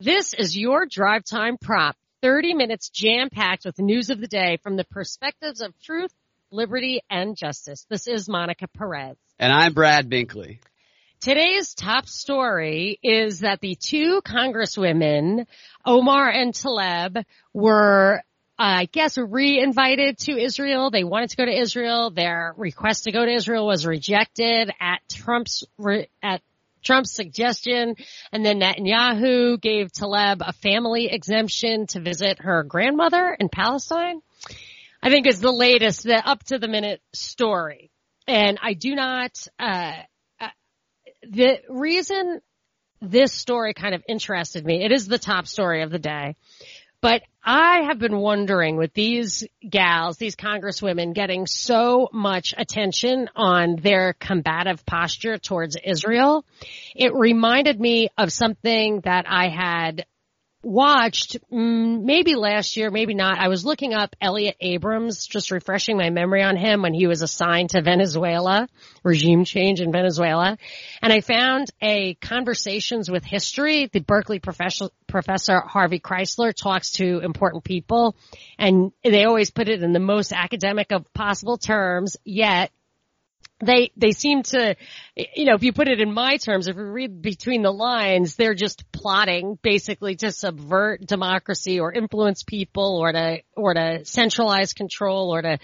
This is your drive time prop. 30 minutes jam packed with news of the day from the perspectives of truth, liberty, and justice. This is Monica Perez. And I'm Brad Binkley. Today's top story is that the two congresswomen, Omar and Tlaib, were I guess re-invited to Israel. They wanted to go to Israel. Their request to go to Israel was rejected at Trump's at Trump's suggestion. And then Netanyahu gave Tlaib a family exemption to visit her grandmother in Palestine. I think is the latest, the up to the minute story. And I do not, uh, uh, the reason this story kind of interested me, it is the top story of the day, but I have been wondering with these gals, these congresswomen getting so much attention on their combative posture towards Israel. It reminded me of something that I had watched mm, maybe last year, maybe not. I was looking up Elliott Abrams, just refreshing my memory on him when he was assigned to Venezuela, regime change in Venezuela. And I found a conversations with history. The Berkeley professor, professor Harvey Kreisler talks to important people and they always put it in the most academic of possible terms, yet they they seem to you know if you put it in my terms if you read between the lines they're just plotting basically to subvert democracy or influence people or to or to centralize control or to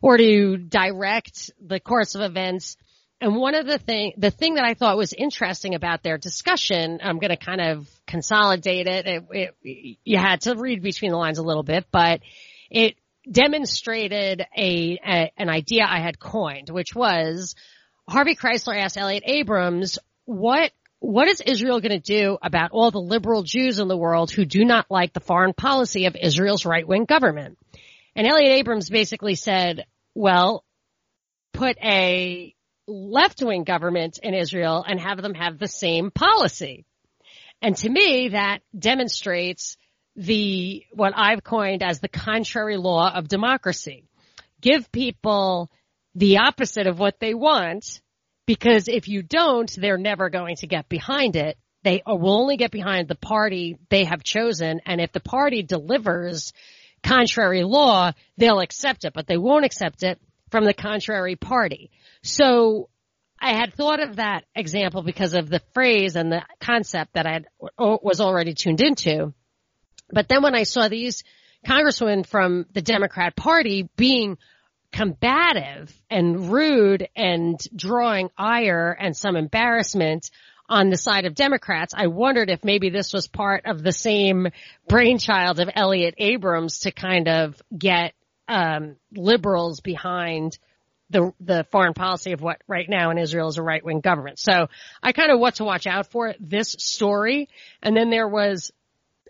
or to direct the course of events and one of the thing the thing that I thought was interesting about their discussion I'm going to kind of consolidate it. It, it you had to read between the lines a little bit but it demonstrated a, a, an idea I had coined, which was Harvey Kreisler asked Elliott Abrams, what what is Israel going to do about all the liberal Jews in the world who do not like the foreign policy of Israel's right wing government? And Elliott Abrams basically said, well, put a left wing government in Israel and have them have the same policy. And to me, that demonstrates the, what I've coined as the contrary law of democracy. Give people the opposite of what they want because if you don't, they're never going to get behind it. They will only get behind the party they have chosen. And if the party delivers contrary law, they'll accept it, but they won't accept it from the contrary party. So I had thought of that example because of the phrase and the concept that I had, was already tuned into. But then when I saw these congresswomen from the Democrat party being combative and rude and drawing ire and some embarrassment on the side of Democrats, I wondered if maybe this was part of the same brainchild of Elliott Abrams to kind of get um, liberals behind the the foreign policy of what right now in Israel is a right wing government. So I kind of what to watch out for this story, and then there was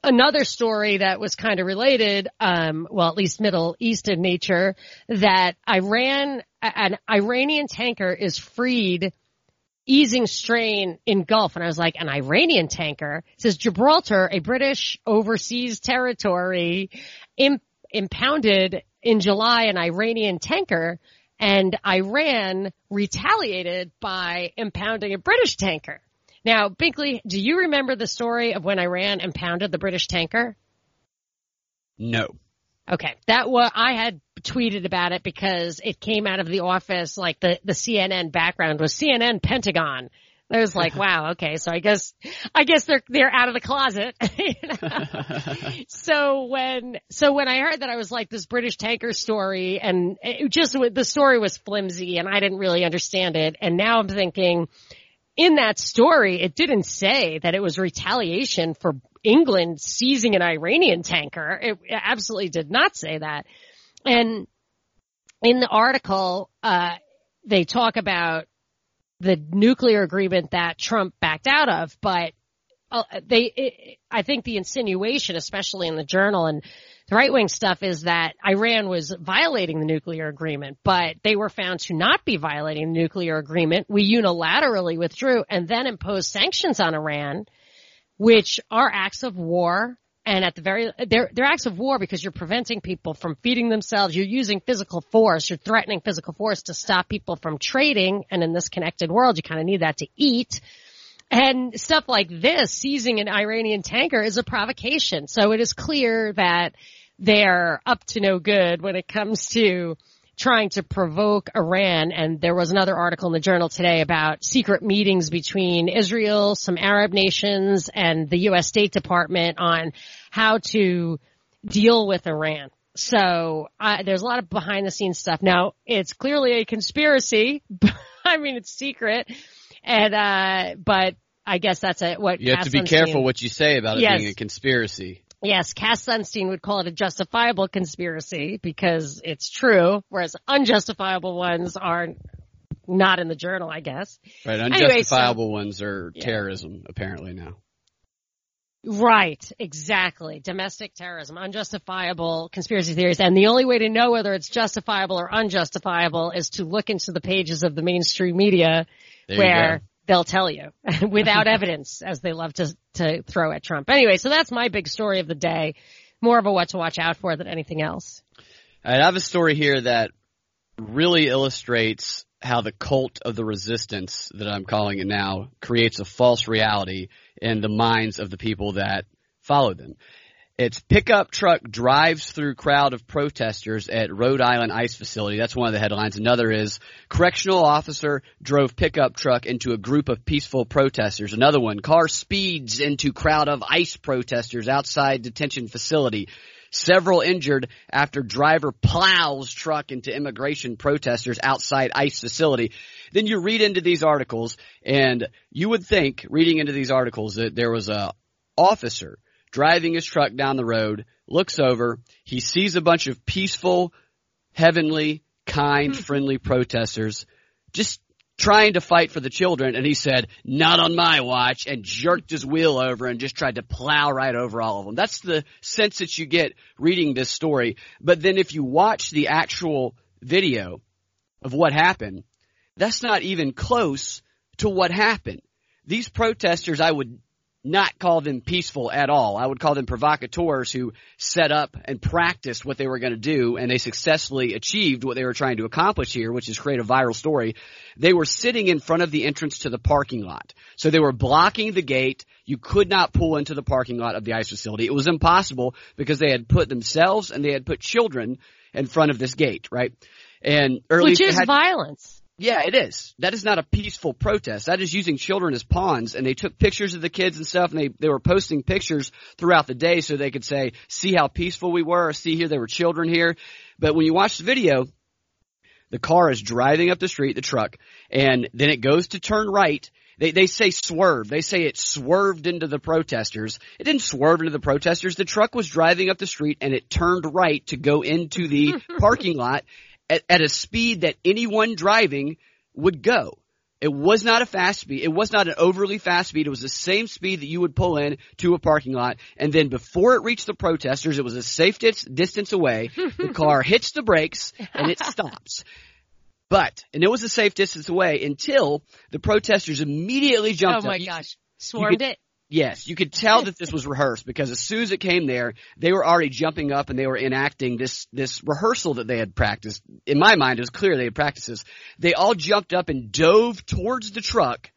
another story that was kind of related, um, well, at least Middle East in nature, that Iran, an Iranian tanker is freed easing strain in Gulf. And I was like, an Iranian tanker it says Gibraltar, a British overseas territory, imp- impounded in July an Iranian tanker and Iran retaliated by impounding a British tanker. Now, Binkley, do you remember the story of when Iran impounded the British tanker? No. Okay, that was I had tweeted about it because it came out of the office like the the CNN background was CNN Pentagon. I was like, wow, okay, so I guess I guess they're they're out of the closet. so when so when I heard that, I was like, this British tanker story, and it just the story was flimsy, and I didn't really understand it. And now I'm thinking, in that story, it didn't say that it was retaliation for England seizing an Iranian tanker. It, absolutely did not say that. And in the article, uh, they talk about the nuclear agreement that Trump backed out of, but uh, they, it, I think the insinuation, especially in the journal and the right wing stuff is that Iran was violating the nuclear agreement, but they were found to not be violating the nuclear agreement. We unilaterally withdrew and then imposed sanctions on Iran, which are acts of war. And at the very, they're, they're acts of war because you're preventing people from feeding themselves. You're using physical force. You're threatening physical force to stop people from trading. And in this connected world, you kind of need that to eat. And stuff like this, seizing an Iranian tanker is a provocation. So it is clear that they're up to no good when it comes to trying to provoke Iran. And there was another article in the journal today about secret meetings between Israel, some Arab nations, and the U.S. State Department on how to deal with Iran. So uh, there's a lot of behind the scenes stuff. Now it's clearly a conspiracy. I mean, it's secret, and uh, but I guess that's a, what you have to be careful what you say about it Yes. being a conspiracy. Yes, Cass Sunstein would call it a justifiable conspiracy because it's true, whereas unjustifiable ones are not in the journal, I guess. Right, Anyway, so- unjustifiable ones are Yeah. terrorism apparently now. Right, exactly. Domestic terrorism, unjustifiable conspiracy theories. And the only way to know whether it's justifiable or unjustifiable is to look into the pages of the mainstream media There where. They'll tell you without evidence as they love to, to throw at Trump. Anyway, so that's my big story of the day. More of a what to watch out for than anything else. I have a story here that really illustrates how the cult of the resistance that I'm calling it now creates a false reality in the minds of the people that follow them. It's pickup truck drives through crowd of protesters at Rhode Island ICE facility. That's one of the headlines. Another is correctional officer drove pickup truck into a group of peaceful protesters. Another one, car speeds into crowd of ICE protesters outside detention facility. Several injured after driver plows truck into immigration protesters outside ICE facility. Then you read into these articles and you would think reading into these articles that there was a officer driving his truck down the road, looks over, he sees a bunch of peaceful, heavenly, kind, hmm. friendly protesters just trying to fight for the children and he said, not on my watch and jerked his wheel over and just tried to plow right over all of them. That's the sense that you get reading this story. But then if you watch the actual video of what happened, that's not even close to what happened. These protesters, I would not call them peaceful at all. I would call them provocateurs who set up and practiced what they were going to do and they successfully achieved what they were trying to accomplish here, which is create a viral story. They were sitting in front of the entrance to the parking lot. So they were blocking the gate. You could not pull into the parking lot of the ICE facility. It was impossible because they had put themselves and they had put children in front of this gate, right? And early Which is had- violence. Yeah, it is. That is not a peaceful protest. That is using children as pawns and they took pictures of the kids and stuff and they, they were posting pictures throughout the day so they could say, see how peaceful we were, see here there were children here. But when you watch the video, the car is driving up the street, the truck, and then it goes to turn right. They, they say swerve. They say it swerved into the protesters. It didn't swerve into the protesters. The truck was driving up the street and it turned right to go into the parking lot at, at a speed that anyone driving would go. It was not a fast speed. It was not an overly fast speed. It was the same speed that you would pull in to a parking lot. And then before it reached the protesters, it was a safe dis- distance away. The car hits the brakes and it stops. But, and it was a safe distance away until the protesters immediately jumped. Oh my up. Gosh. Swarmed could- it. Yes, you could tell that this was rehearsed because as soon as it came there, they were already jumping up and they were enacting this this rehearsal that they had practiced. In my mind, it was clear they had practiced this. They all jumped up and dove towards the truck.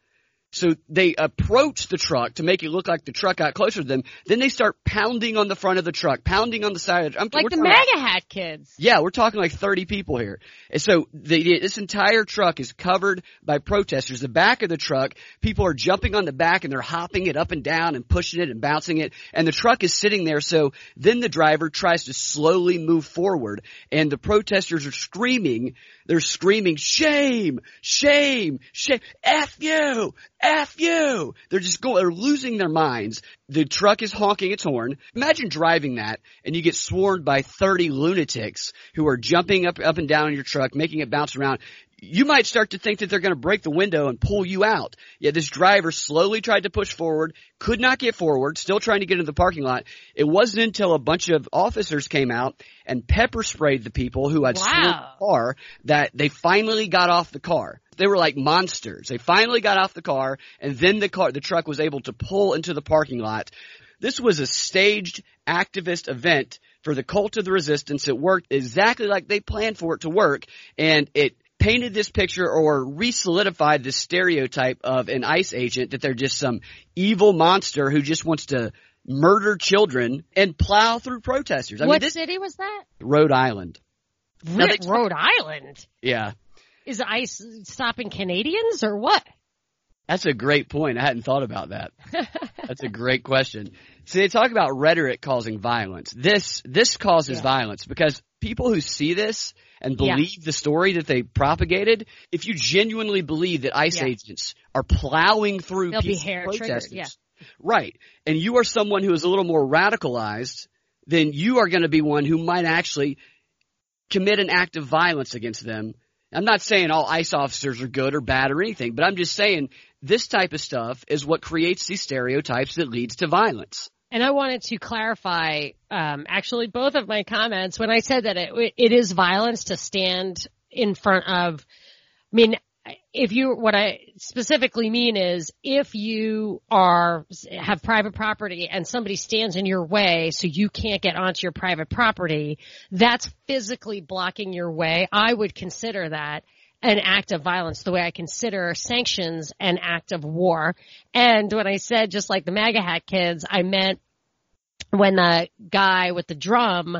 So they approach the truck to make it look like the truck got closer to them. Then they start pounding on the front of the truck, pounding on the side of the I'm, Like the MAGA hat kids. yeah, we're talking like 30 people here. And so the, this entire truck is covered by protesters. The back of the truck, people are jumping on the back and they're hopping it up and down and pushing it and bouncing it. And the truck is sitting there. So then the driver tries to slowly move forward and the protesters are screaming. They're screaming, shame, shame, shame, F you, F you. They're just going, they're losing their minds. The truck is honking its horn. Imagine driving that and you get swarmed by 30 lunatics who are jumping up, up and down in your truck, making it bounce around. You might start to think that they're going to break the window and pull you out. Yet this driver slowly tried to push forward, could not get forward, still trying to get into the parking lot. It wasn't until a bunch of officers came out and pepper sprayed the people who had Wow. the car that they finally got off the car. They were like monsters. They finally got off the car and then the car, the truck was able to pull into the parking lot. This was a staged activist event for the cult of the resistance. It worked exactly like they planned for it to work and it painted this picture or re-solidified this stereotype of an ICE agent that they're just some evil monster who just wants to murder children and plow through protesters. I what mean, this, city was that? Rhode Island. They- Rhode Island. Yeah. Is ICE stopping Canadians or what? That's a great point. I hadn't thought about that. That's a great question. See, they talk about rhetoric causing violence. This, this causes Yeah. violence because people who see this and Yeah. believe the story that they propagated, if you genuinely believe that ICE Yeah. agents are plowing through They'll peaceful protesters, yeah. right, and you are someone who is a little more radicalized, then you are going to be one who might actually commit an act of violence against them. I'm not saying all ICE officers are good or bad or anything, but I'm just saying this type of stuff is what creates these stereotypes that leads to violence. And I wanted to clarify, um, actually both of my comments when I said that it, it is violence to stand in front of, I mean, if you, what I specifically mean is if you are, have private property and somebody stands in your way so you can't get onto your private property, that's physically blocking your way. I would consider that an act of violence the way I consider sanctions an act of war. And when I said just like the MAGA hat kids, I meant when the guy with the drum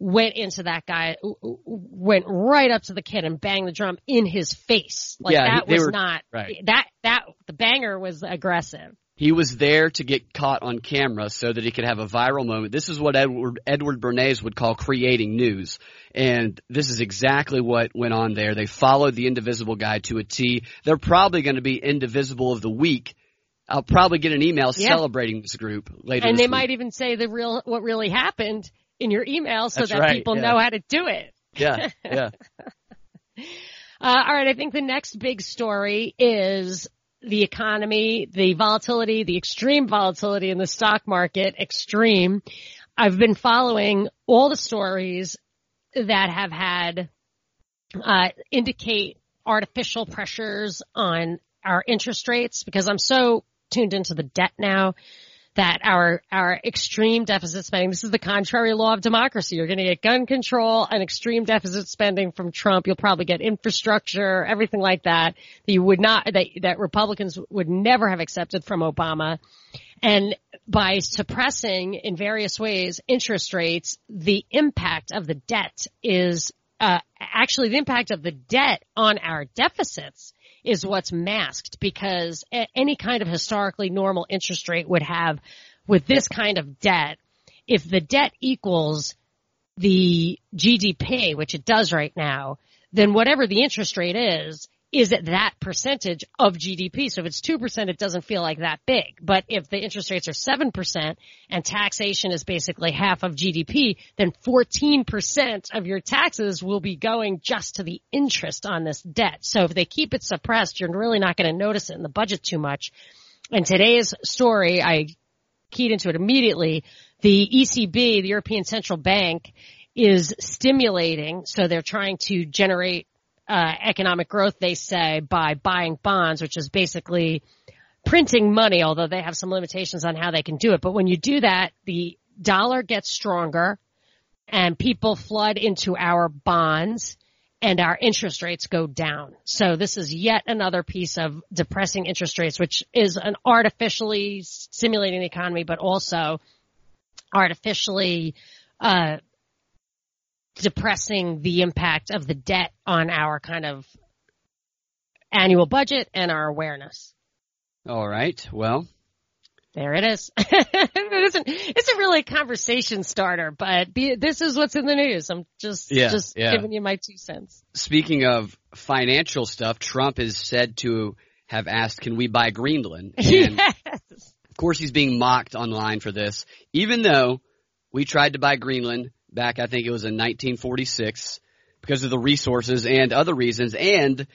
went into that guy, went right up to the kid and banged the drum in his face. Like Yeah, that was were- not, right. that, that, the banger was aggressive. He was there to get caught on camera so that he could have a viral moment. This is what Edward, Edward Bernays would call creating news. And this is exactly what went on there. They followed the Indivisible guy to a T. They're probably going to be Indivisible of the week. I'll probably get an email Yeah. celebrating this group later. And they week. might even say the real, what really happened in your email so That's that right, people yeah. know how to do it. Yeah, yeah. Uh, all right. I think the next big story is the economy, the volatility, the extreme volatility in the stock market, extreme. I've been following all the stories that have had, uh, indicate artificial pressures on our interest rates because I'm so tuned into the debt now that our our extreme deficit spending this is the contrary law of democracy. You're going to get gun control and extreme deficit spending from Trump. You'll probably get infrastructure everything like that that you would not that that Republicans would never have accepted from Obama. And by suppressing in various ways interest rates the impact of the debt is uh, actually the impact of the debt on our deficits is what's masked because any kind of historically normal interest rate would have with this kind of debt, if the debt equals the GDP, which it does right now, then whatever the interest rate is, is at that percentage of GDP. So if it's 2%, it doesn't feel like that big. But if the interest rates are 7% and taxation is basically half of GDP, then 14% of your taxes will be going just to the interest on this debt. So if they keep it suppressed, you're really not going to notice it in the budget too much. And today's story, I keyed into it immediately. The ECB, the European Central Bank, is stimulating, so they're trying to generate uh, economic growth, they say, by buying bonds, which is basically printing money, although they have some limitations on how they can do it. But when you do that, the dollar gets stronger and people flood into our bonds and our interest rates go down. So this is yet another piece of depressing interest rates, which is an artificially stimulating the economy, but also artificially, uh, depressing the impact of the debt on our kind of annual budget and our awareness. All right. Well, There it is. it isn't, it's a really a conversation starter, but be, this is what's in the news. I'm just, Yeah, just yeah. giving you my two cents. speaking of financial stuff, Trump is said to have asked, "Can we buy Greenland?" And yes. Of course, he's being mocked online for this, even though we tried to buy Greenland back, I think it was in 1946, because of the resources and other reasons, and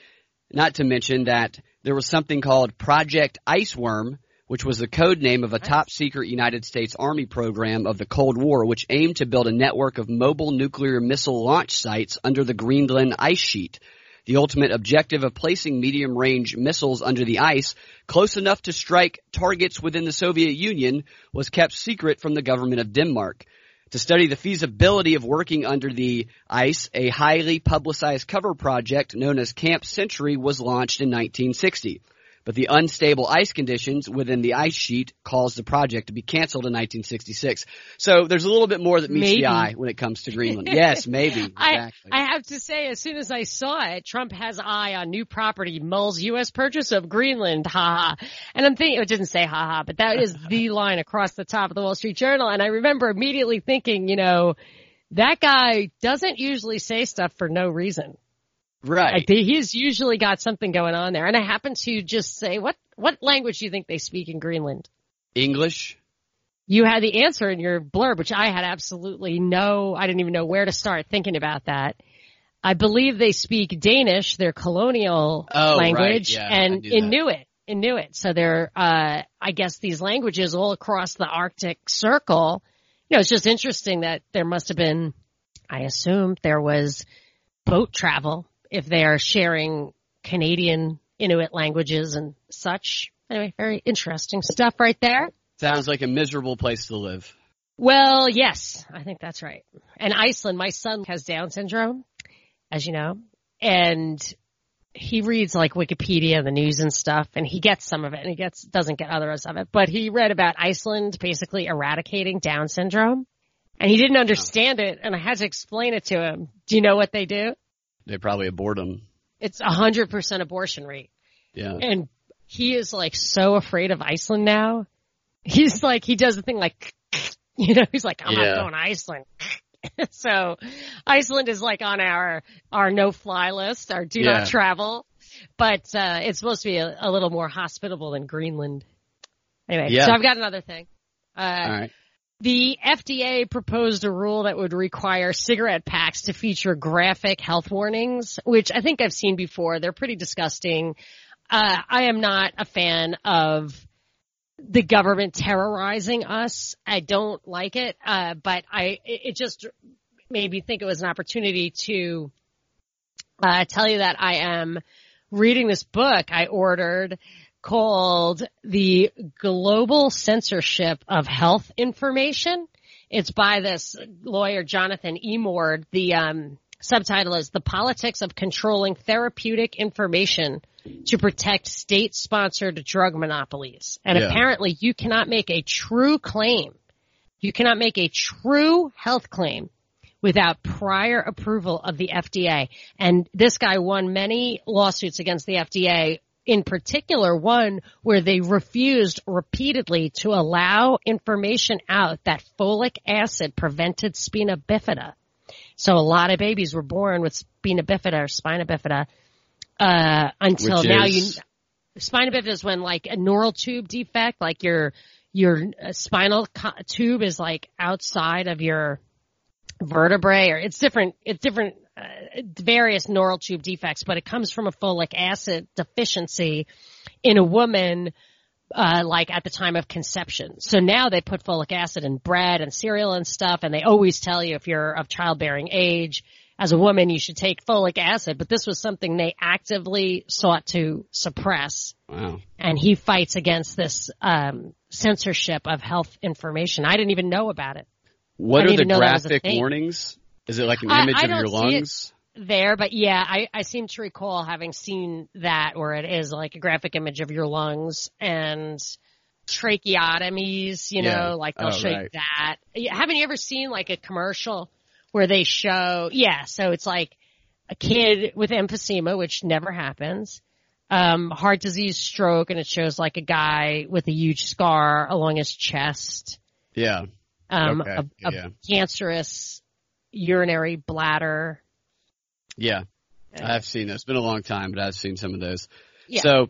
not to mention that there was something called Project Iceworm, which was the code name of a top secret United States Army program of the Cold War, which aimed to build a network of mobile nuclear missile launch sites under the Greenland ice sheet. The ultimate objective of placing medium range missiles under the ice close enough to strike targets within the Soviet Union was kept secret from the government of Denmark. To study the feasibility of working under the ice. A highly publicized cover project known as Camp Century was launched in 1960 but the unstable ice conditions within the ice sheet caused the project to be canceled in 1966. So there's a little bit more that meets maybe. the eye when it comes to Greenland. yes, maybe. Exactly. I, I have to say, as soon as I saw it, Trump has eye on new property, Mull's U.S. purchase of Greenland, Ha ha. And I'm thinking, it didn't say ha ha, but that is the line across the top of the Wall Street Journal. And I remember immediately thinking, you know, that guy doesn't usually say stuff for no reason. Right. Like he's usually got something going on there. And I happen to just say, what, what language do you think they speak in Greenland? English. You had the answer in your blurb, which I had absolutely no, I didn't even know where to start thinking about that. I believe they speak Danish, their colonial oh, language, right. yeah, and Inuit. Inuit. So they're, uh, I guess these languages all across the Arctic Circle. You know, it's just interesting that there must have been, I assume there was boat travel if they are sharing Canadian Inuit languages and such. Anyway, very interesting stuff right there. Sounds like a miserable place to live. Well, yes, I think that's right. And Iceland, my son has Down syndrome, as you know, and he reads like Wikipedia, and the news and stuff, and he gets some of it and he gets, doesn't get others of it, but he read about Iceland basically eradicating Down syndrome and he didn't understand it and I had to explain it to him. Do you know what they do? They probably abort them. It's a hundred percent abortion rate. Yeah. And he is like so afraid of Iceland now. He's like, he does the thing like, you know, he's like, I'm Yeah. not going to Iceland. so Iceland is like on our, our no fly list, our do Yeah. not travel, but, uh, it's supposed to be a, a little more hospitable than Greenland. Anyway, Yeah. so I've got another thing. Uh, All right. The FDA proposed a rule that would require cigarette packs to feature graphic health warnings, which I think I've seen before. They're pretty disgusting. Uh, I am not a fan of the government terrorizing us. I don't like it, uh, but I it just made me think it was an opportunity to uh, tell you that I am reading this book I ordered called The Global Censorship of Health Information. It's by this lawyer, Jonathan Emord. The um, subtitle is The Politics of Controlling Therapeutic Information to Protect State-Sponsored Drug Monopolies. And Yeah. apparently you cannot make a true claim. You cannot make a true health claim without prior approval of the FDA. And this guy won many lawsuits against the FDA, in particular one where they refused repeatedly to allow information out that folic acid prevented spina bifida. So a lot of babies were born with spina bifida or spina bifida, uh, until Which now is- you, spina bifida is when like a neural tube defect, like your, your uh, spinal co- tube is like outside of your vertebrae or it's different, it's different, various neural tube defects, but it comes from a folic acid deficiency in a woman, uh, like at the time of conception. So now they put folic acid in bread and cereal and stuff, and they always tell you if you're of childbearing age, as a woman, you should take folic acid, but this was something they actively sought to suppress. Wow. And he fights against this, um, censorship of health information. I didn't even know about it. What are the even know that was a graphic warnings? Is it like an image I of your don't see it. lungs? there, but yeah, I, I seem to recall having seen that where it is like a graphic image of your lungs and tracheotomies, you Yeah. know, like they'll Oh, show you that. Haven't you ever seen like a commercial where they show, yeah, so it's like a kid with emphysema, which never happens, um, heart disease, stroke, and it shows like a guy with a huge scar along his chest, Yeah. um, Okay, a, a yeah. cancerous urinary bladder. Yeah. I've seen those. It's been a long time, but I've seen some of those. Yeah. So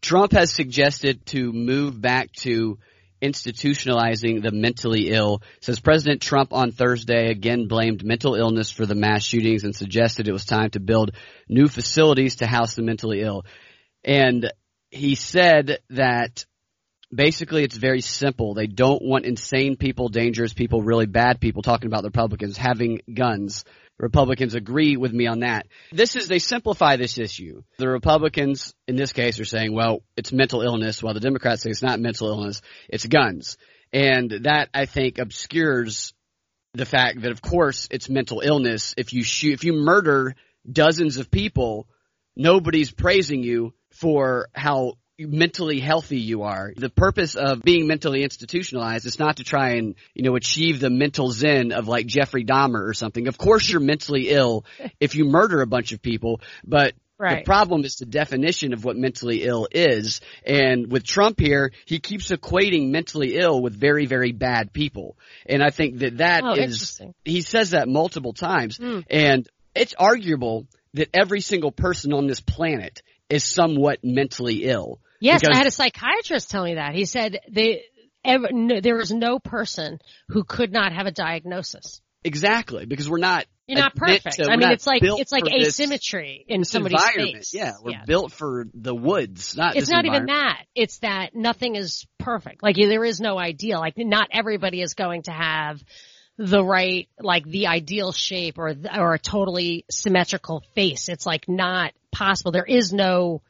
Trump has suggested to move back to institutionalizing the mentally ill. Says President Trump on Thursday again blamed mental illness for the mass shootings and suggested it was time to build new facilities to house the mentally ill. And he said that basically it's very simple. They don't want insane people, dangerous people, really bad people talking about the Republicans having guns. Republicans agree with me on that. This is, they simplify this issue. The Republicans, in this case, are saying, well, it's mental illness, while the Democrats say it's not mental illness, it's guns. And that, I think, obscures the fact that of course it's mental illness. If you shoot, if you murder dozens of people, nobody's praising you for how mentally healthy you are. The purpose of being mentally institutionalized is not to try and, you know, achieve the mental zen of like Jeffrey Dahmer or something. Of course you're mentally ill if you murder a bunch of people, but Right. the problem is the definition of what mentally ill is. And with Trump here, he keeps equating mentally ill with very, very bad people. And I think that that Oh, is he says that multiple times. Hmm. And it's arguable that every single person on this planet is somewhat mentally ill. Yes, Because- I had a psychiatrist tell me that. He said they, ever, no, there was no person who could not have a diagnosis. Exactly, because we're not. You're not perfect. to- I mean, it's like it's like asymmetry in somebody's environment. face. Yeah, we're built for the woods, not. It's not even that. It's that nothing is perfect. Like there is no ideal. Like not everybody is going to have the right, like the ideal shape or or a totally symmetrical face. It's like not possible. There is no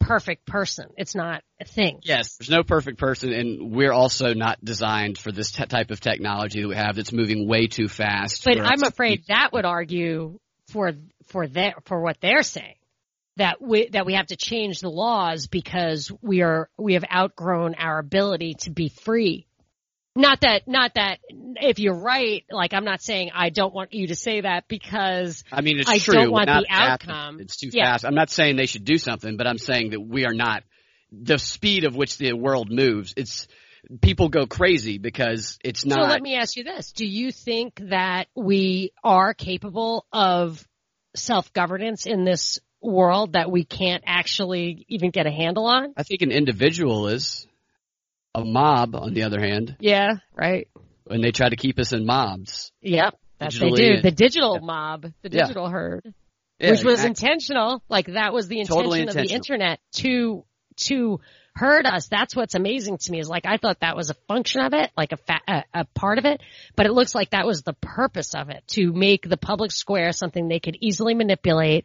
perfect person. It's not a thing. Yes, there's no perfect person, and we're also not designed for this t- type of technology that we have that's moving way too fast. But I'm afraid that would argue for for their for what they're saying that we that we have to change the laws because we are we have outgrown our ability to be free. Not that not that if you're right, like I'm not saying I don't want you to say that because I mean, it's I true. don't want not the outcome. It's too Yeah. fast. I'm not saying they should do something, but I'm saying that we are not the speed of which the world moves. It's people go crazy because it's not. So let me ask you this. Do you think that we are capable of self-governance in this world that we can't actually even get a handle on? I think an individual is. A mob, on the other hand, Yeah, right. and they try to keep us in mobs. Yep. That they do. The digital Yeah. mob, the Yeah. digital herd, Yeah, which was intentional. Like that was the intention Totally of the internet to, to herd us. That's what's amazing to me is like, I thought that was a function of it, like a fa- a, a part of it, but it looks like that was the purpose of it to make the public square something they could easily manipulate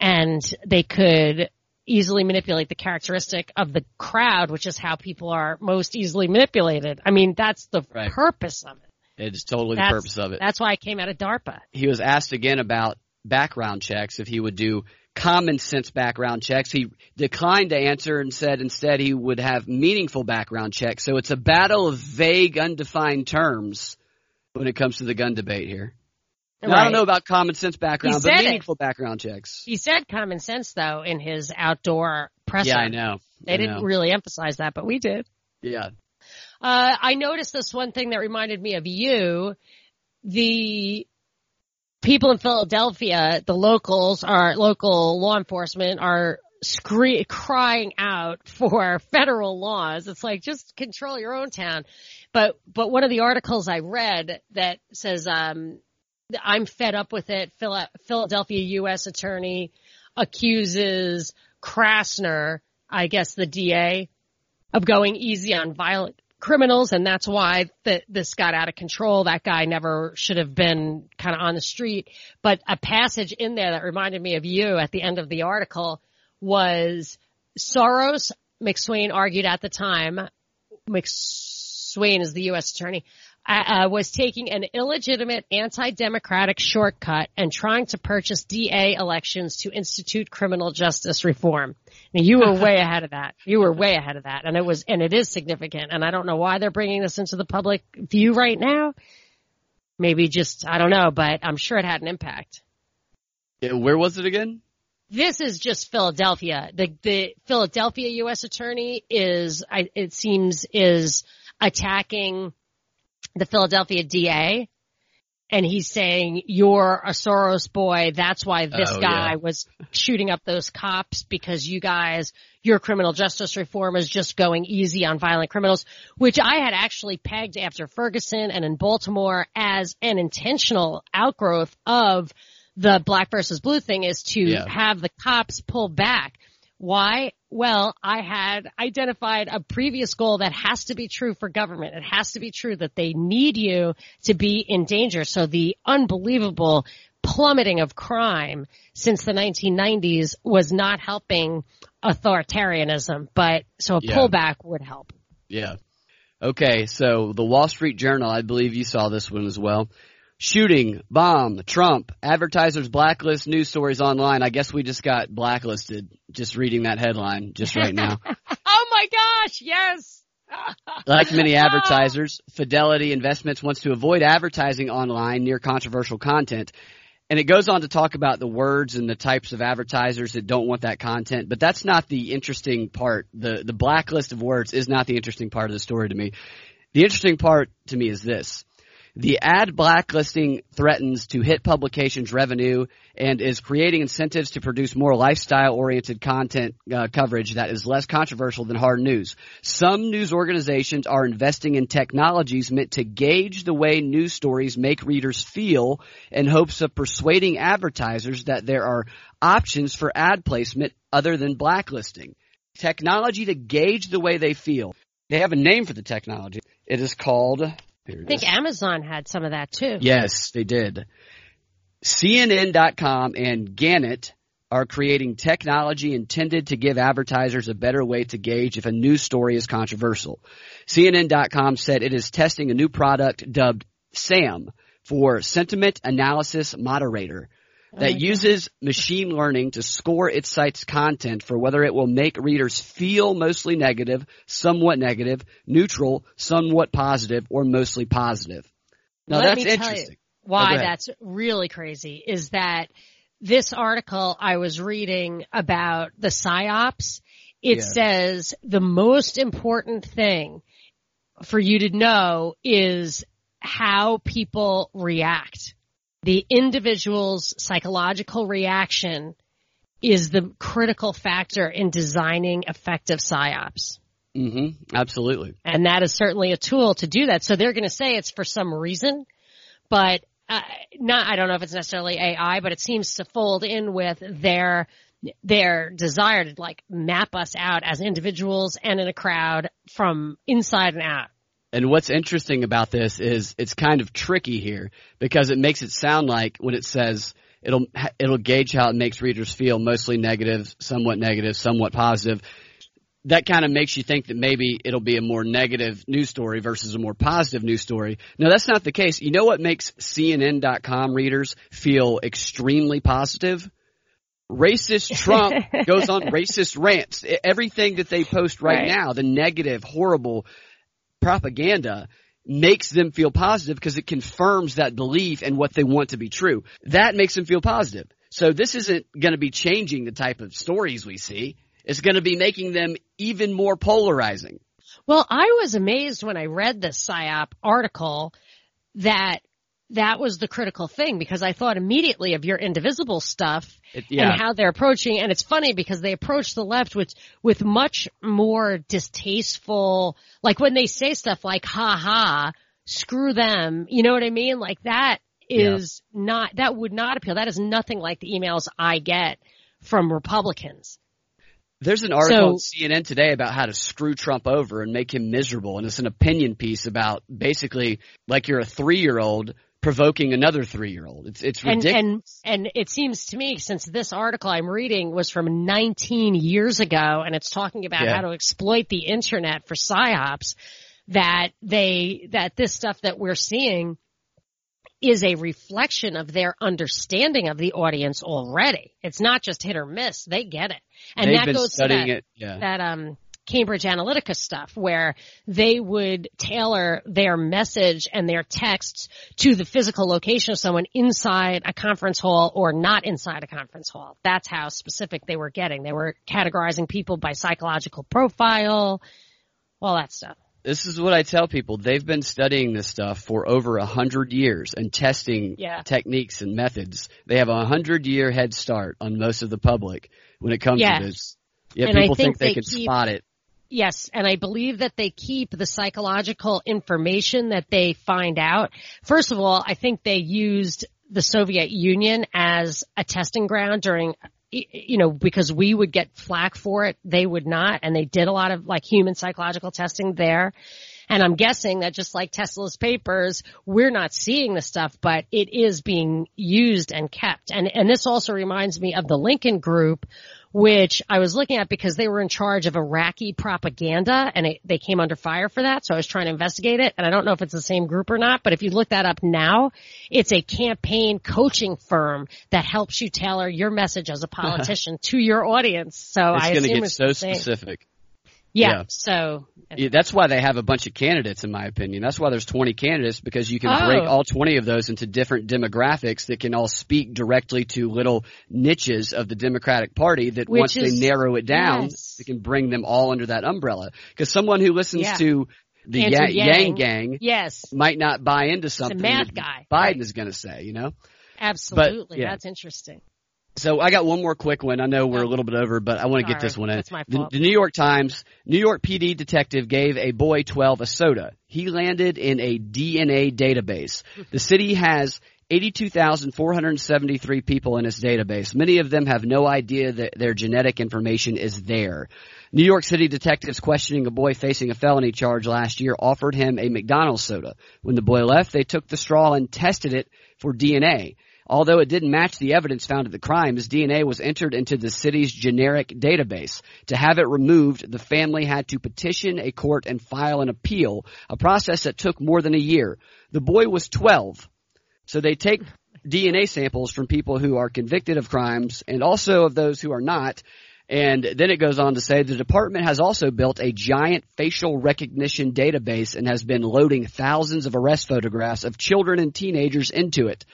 and they could easily manipulate the characteristic of the crowd, which is how people are most easily manipulated. I mean, that's the Right. purpose of it. It's totally the purpose of it. That's why I came out of DARPA. he was asked again about background checks if he would do common sense background checks. He declined to answer and said instead he would have meaningful background checks. So it's a battle of vague, undefined terms when it comes to the gun debate here. Now, I don't know about common sense background, but said it. meaningful background checks. He said common sense though in his outdoor presser. Yeah, I know. They I didn't know. really emphasize that, but we did. Yeah. Uh, I noticed this one thing that reminded me of you. The people in Philadelphia, the locals, our local law enforcement are scree- crying out for federal laws. It's like just control your own town. But but one of the articles I read that says um, I'm fed up with it. Philadelphia U.S. attorney accuses Krasner, I guess the DA, of going easy on violent criminals, and that's why this got out of control. That guy never should have been kind of on the street. But a passage in there that reminded me of you at the end of the article was Soros, McSwain argued at the time, McSwain is the U.S. attorney, uh, uh, was taking an illegitimate anti-democratic shortcut and trying to purchase DA elections to institute criminal justice reform. Now, you were way ahead of that. You were way ahead of that. And it was, and it is significant. And I don't know why they're bringing this into the public view right now. Maybe just, I don't know, but I'm sure it had an impact. Yeah, Where was it again? This is just Philadelphia. The the Philadelphia U.S. attorney is, I, it seems, is attacking the Philadelphia DA, and he's saying you're a Soros boy. That's why this Oh, guy yeah. was shooting up those cops because you guys, your criminal justice reform is just going easy on violent criminals, which I had actually pegged after Ferguson and in Baltimore as an intentional outgrowth of the black versus blue thing is to Yeah. have the cops pull back. Why? Well, I had identified a previous goal that has to be true for government. It has to be true that they need you to be in danger. So the unbelievable plummeting of crime since the 1990s was not helping authoritarianism, but so a Yeah. pullback would help. Yeah. Okay, so the Wall Street Journal, I believe you saw this one as well, Shooting, bomb, Trump, advertisers blacklist news stories online. I guess we just got blacklisted just reading that headline just right now. oh my gosh, yes. like many advertisers, Fidelity Investments wants to avoid advertising online near controversial content. And it goes on to talk about the words and the types of advertisers that don't want that content, but that's not the interesting part. The the blacklist of words is not the interesting part of the story to me. The interesting part to me is this. The ad blacklisting threatens to hit publications' revenue and is creating incentives to produce more lifestyle-oriented content uh, coverage that is less controversial than hard news. Some news organizations are investing in technologies meant to gauge the way news stories make readers feel in hopes of persuading advertisers that there are options for ad placement other than blacklisting. Technology to gauge the way they feel. They have a name for the technology. It is called I think Amazon had some of that too. Yes, they did. CNN.com and Gannett are creating technology intended to give advertisers a better way to gauge if a news story is controversial. CNN.com said it is testing a new product dubbed SAM for Sentiment Analysis Moderator Oh that uses machine learning to score its site's content for whether it will make readers feel mostly negative, somewhat negative, neutral, somewhat positive, or mostly positive. Now Let that's interesting. why that's really crazy is that this article I was reading about the psyops, it Yeah. says the most important thing for you to know is how people react. The individual's psychological reaction is the critical factor in designing effective psyops. Mm-hmm. Absolutely. And that is certainly a tool to do that. So they're going to say it's for some reason, but uh, not, I don't know if it's necessarily AI, but it seems to fold in with their, their desire to like map us out as individuals and in a crowd from inside and out. And what's interesting about this is it's kind of tricky here because it makes it sound like when it says it'll it'll gauge how it makes readers feel mostly negative, somewhat negative, somewhat positive. That kind of makes you think that maybe it'll be a more negative news story versus a more positive news story. No, that's not the case. You know what makes CNN.com readers feel extremely positive? Racist Trump goes on racist rants. Everything that they post right, Right. now, the negative, horrible propaganda makes them feel positive because it confirms that belief and what they want to be true. That makes them feel positive. So this isn't going to be changing the type of stories we see. It's going to be making them even more polarizing. Well, I was amazed when I read this PSYOP article that that was the critical thing because I thought immediately of your indivisible stuff It, yeah. and how they're approaching. And it's funny because they approach the left with, with much more distasteful, like when they say stuff like, ha ha, screw them. You know what I mean? Like that is Yeah. not, that would not appeal. That is nothing like the emails I get from Republicans. There's an article on CNN today about how to screw Trump over and make him miserable, and it's an opinion piece about basically like you're a three year old provoking another three year old. It's it's ridiculous. and, and it seems to me, since this article I'm reading was from 19 years ago and it's talking about Yeah. how to exploit the internet for psyops, that they, that this stuff that we're seeing is a reflection of their understanding of the audience already. It's not just hit or miss. They get it. And They've that been goes to studying that, it. Yeah. that um Cambridge Analytica stuff where they would tailor their message and their texts to the physical location of someone inside a conference hall or not inside a conference hall. That's how specific they were getting. They were categorizing people by psychological profile, all that stuff. this is what I tell people. They've been studying this stuff for over a hundred years and testing Yeah. techniques and methods. They have a hundred year head start on most of the public when it comes Yeah. to this. Yeah, And I people think, think they, they can keep- spot it. Yes, and I believe that they keep the psychological information that they find out. First of all, I think they used the Soviet Union as a testing ground during you know, because we would get flack for it, they would not, and they did a lot of like human psychological testing there. And I'm guessing that just like Tesla's papers, we're not seeing the stuff, but it is being used and kept. And, and this also reminds me of the Lincoln group, which I was looking at because they were in charge of Iraqi propaganda and it, they came under fire for that. So I was trying to investigate it and I don't know if it's the same group or not, but if you look that up now, it's a campaign coaching firm that helps you tailor your message as a politician to your audience. So it's I going to assume get it's so specific. Yeah. Yeah. So Yeah, that's why they have a bunch of candidates, in my opinion. That's why there's 20 candidates because you can oh. break Oh. all 20 of those into different demographics that can all speak directly to little niches of the Democratic Party. That Which once is- they narrow it down, yes. they can bring them all under that umbrella. Because someone who listens Yeah. to the Ya- Yang. Yang Gang yes, might not buy into something mad that guy, Biden right. is going to say. You know. absolutely. yeah. That's interesting. So I got one more quick one. I know we're a oh. little bit over, but I want to get this one in. That's my The, the New York Times, New York PD detective gave a boy 12 a soda. He landed in a DNA database. The city has 82,473 people in its database. Many of them have no idea that their genetic information is there. New York City detectives questioning a boy facing a felony charge last year offered him a McDonald's soda. When the boy left, they took the straw and tested it for DNA. Although it didn't match the evidence found at the crime, his DNA was entered into the city's generic database. To have it removed, the family had to petition a court and file an appeal, a process that took more than a year. The boy was 12. So they take DNA samples from people who are convicted of crimes and also of those who are not. And then it goes on to say the department has also built a giant facial recognition database and has been loading thousands of arrest photographs of children and teenagers into it.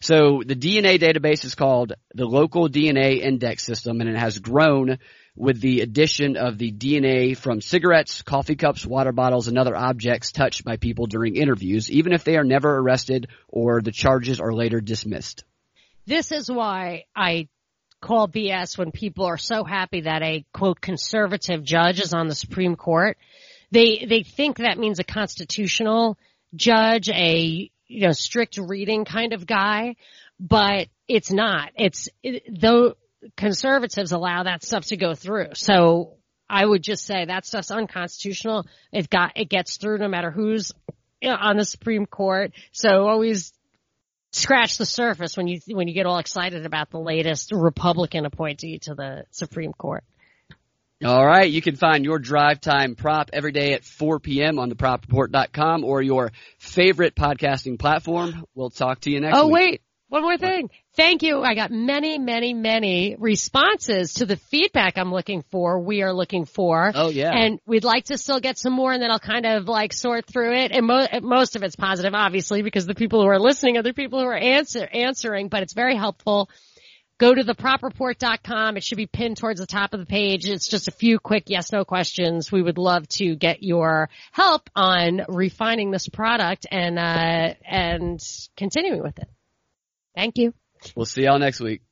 So the DNA database is called the Local DNA Index System, and it has grown with the addition of the DNA from cigarettes, coffee cups, water bottles, and other objects touched by people during interviews, even if they are never arrested or the charges are later dismissed. This is why I call BS when people are so happy that a quote conservative judge is on the Supreme Court. They they think that means a constitutional judge, a you know strict reading kind of guy, but it's not. It's it, though conservatives allow that stuff to go through. So I would just say that stuff's unconstitutional. It got it gets through no matter who's on the Supreme Court. So always scratch the surface when you when you get all excited about the latest Republican appointee to the Supreme Court. All right. You can find your drive time prop every day at 4 p.m. on thepropreport.com or your favorite podcasting platform. We'll talk to you next oh week. wait, one more thing. Thank you. I got many, many, many responses to the feedback I'm looking for. We are looking for. Oh, yeah. And we'd like to still get some more and then I'll kind of like sort through it. And mo- most of it's positive, obviously, because the people who are listening are the people who are answer- answering, but it's very helpful. Go to thepropreport.com. It should be pinned towards the top of the page. It's just a few quick yes, no questions. We would love to get your help on refining this product and, uh, and continuing with it. Thank you. We'll see y'all next week.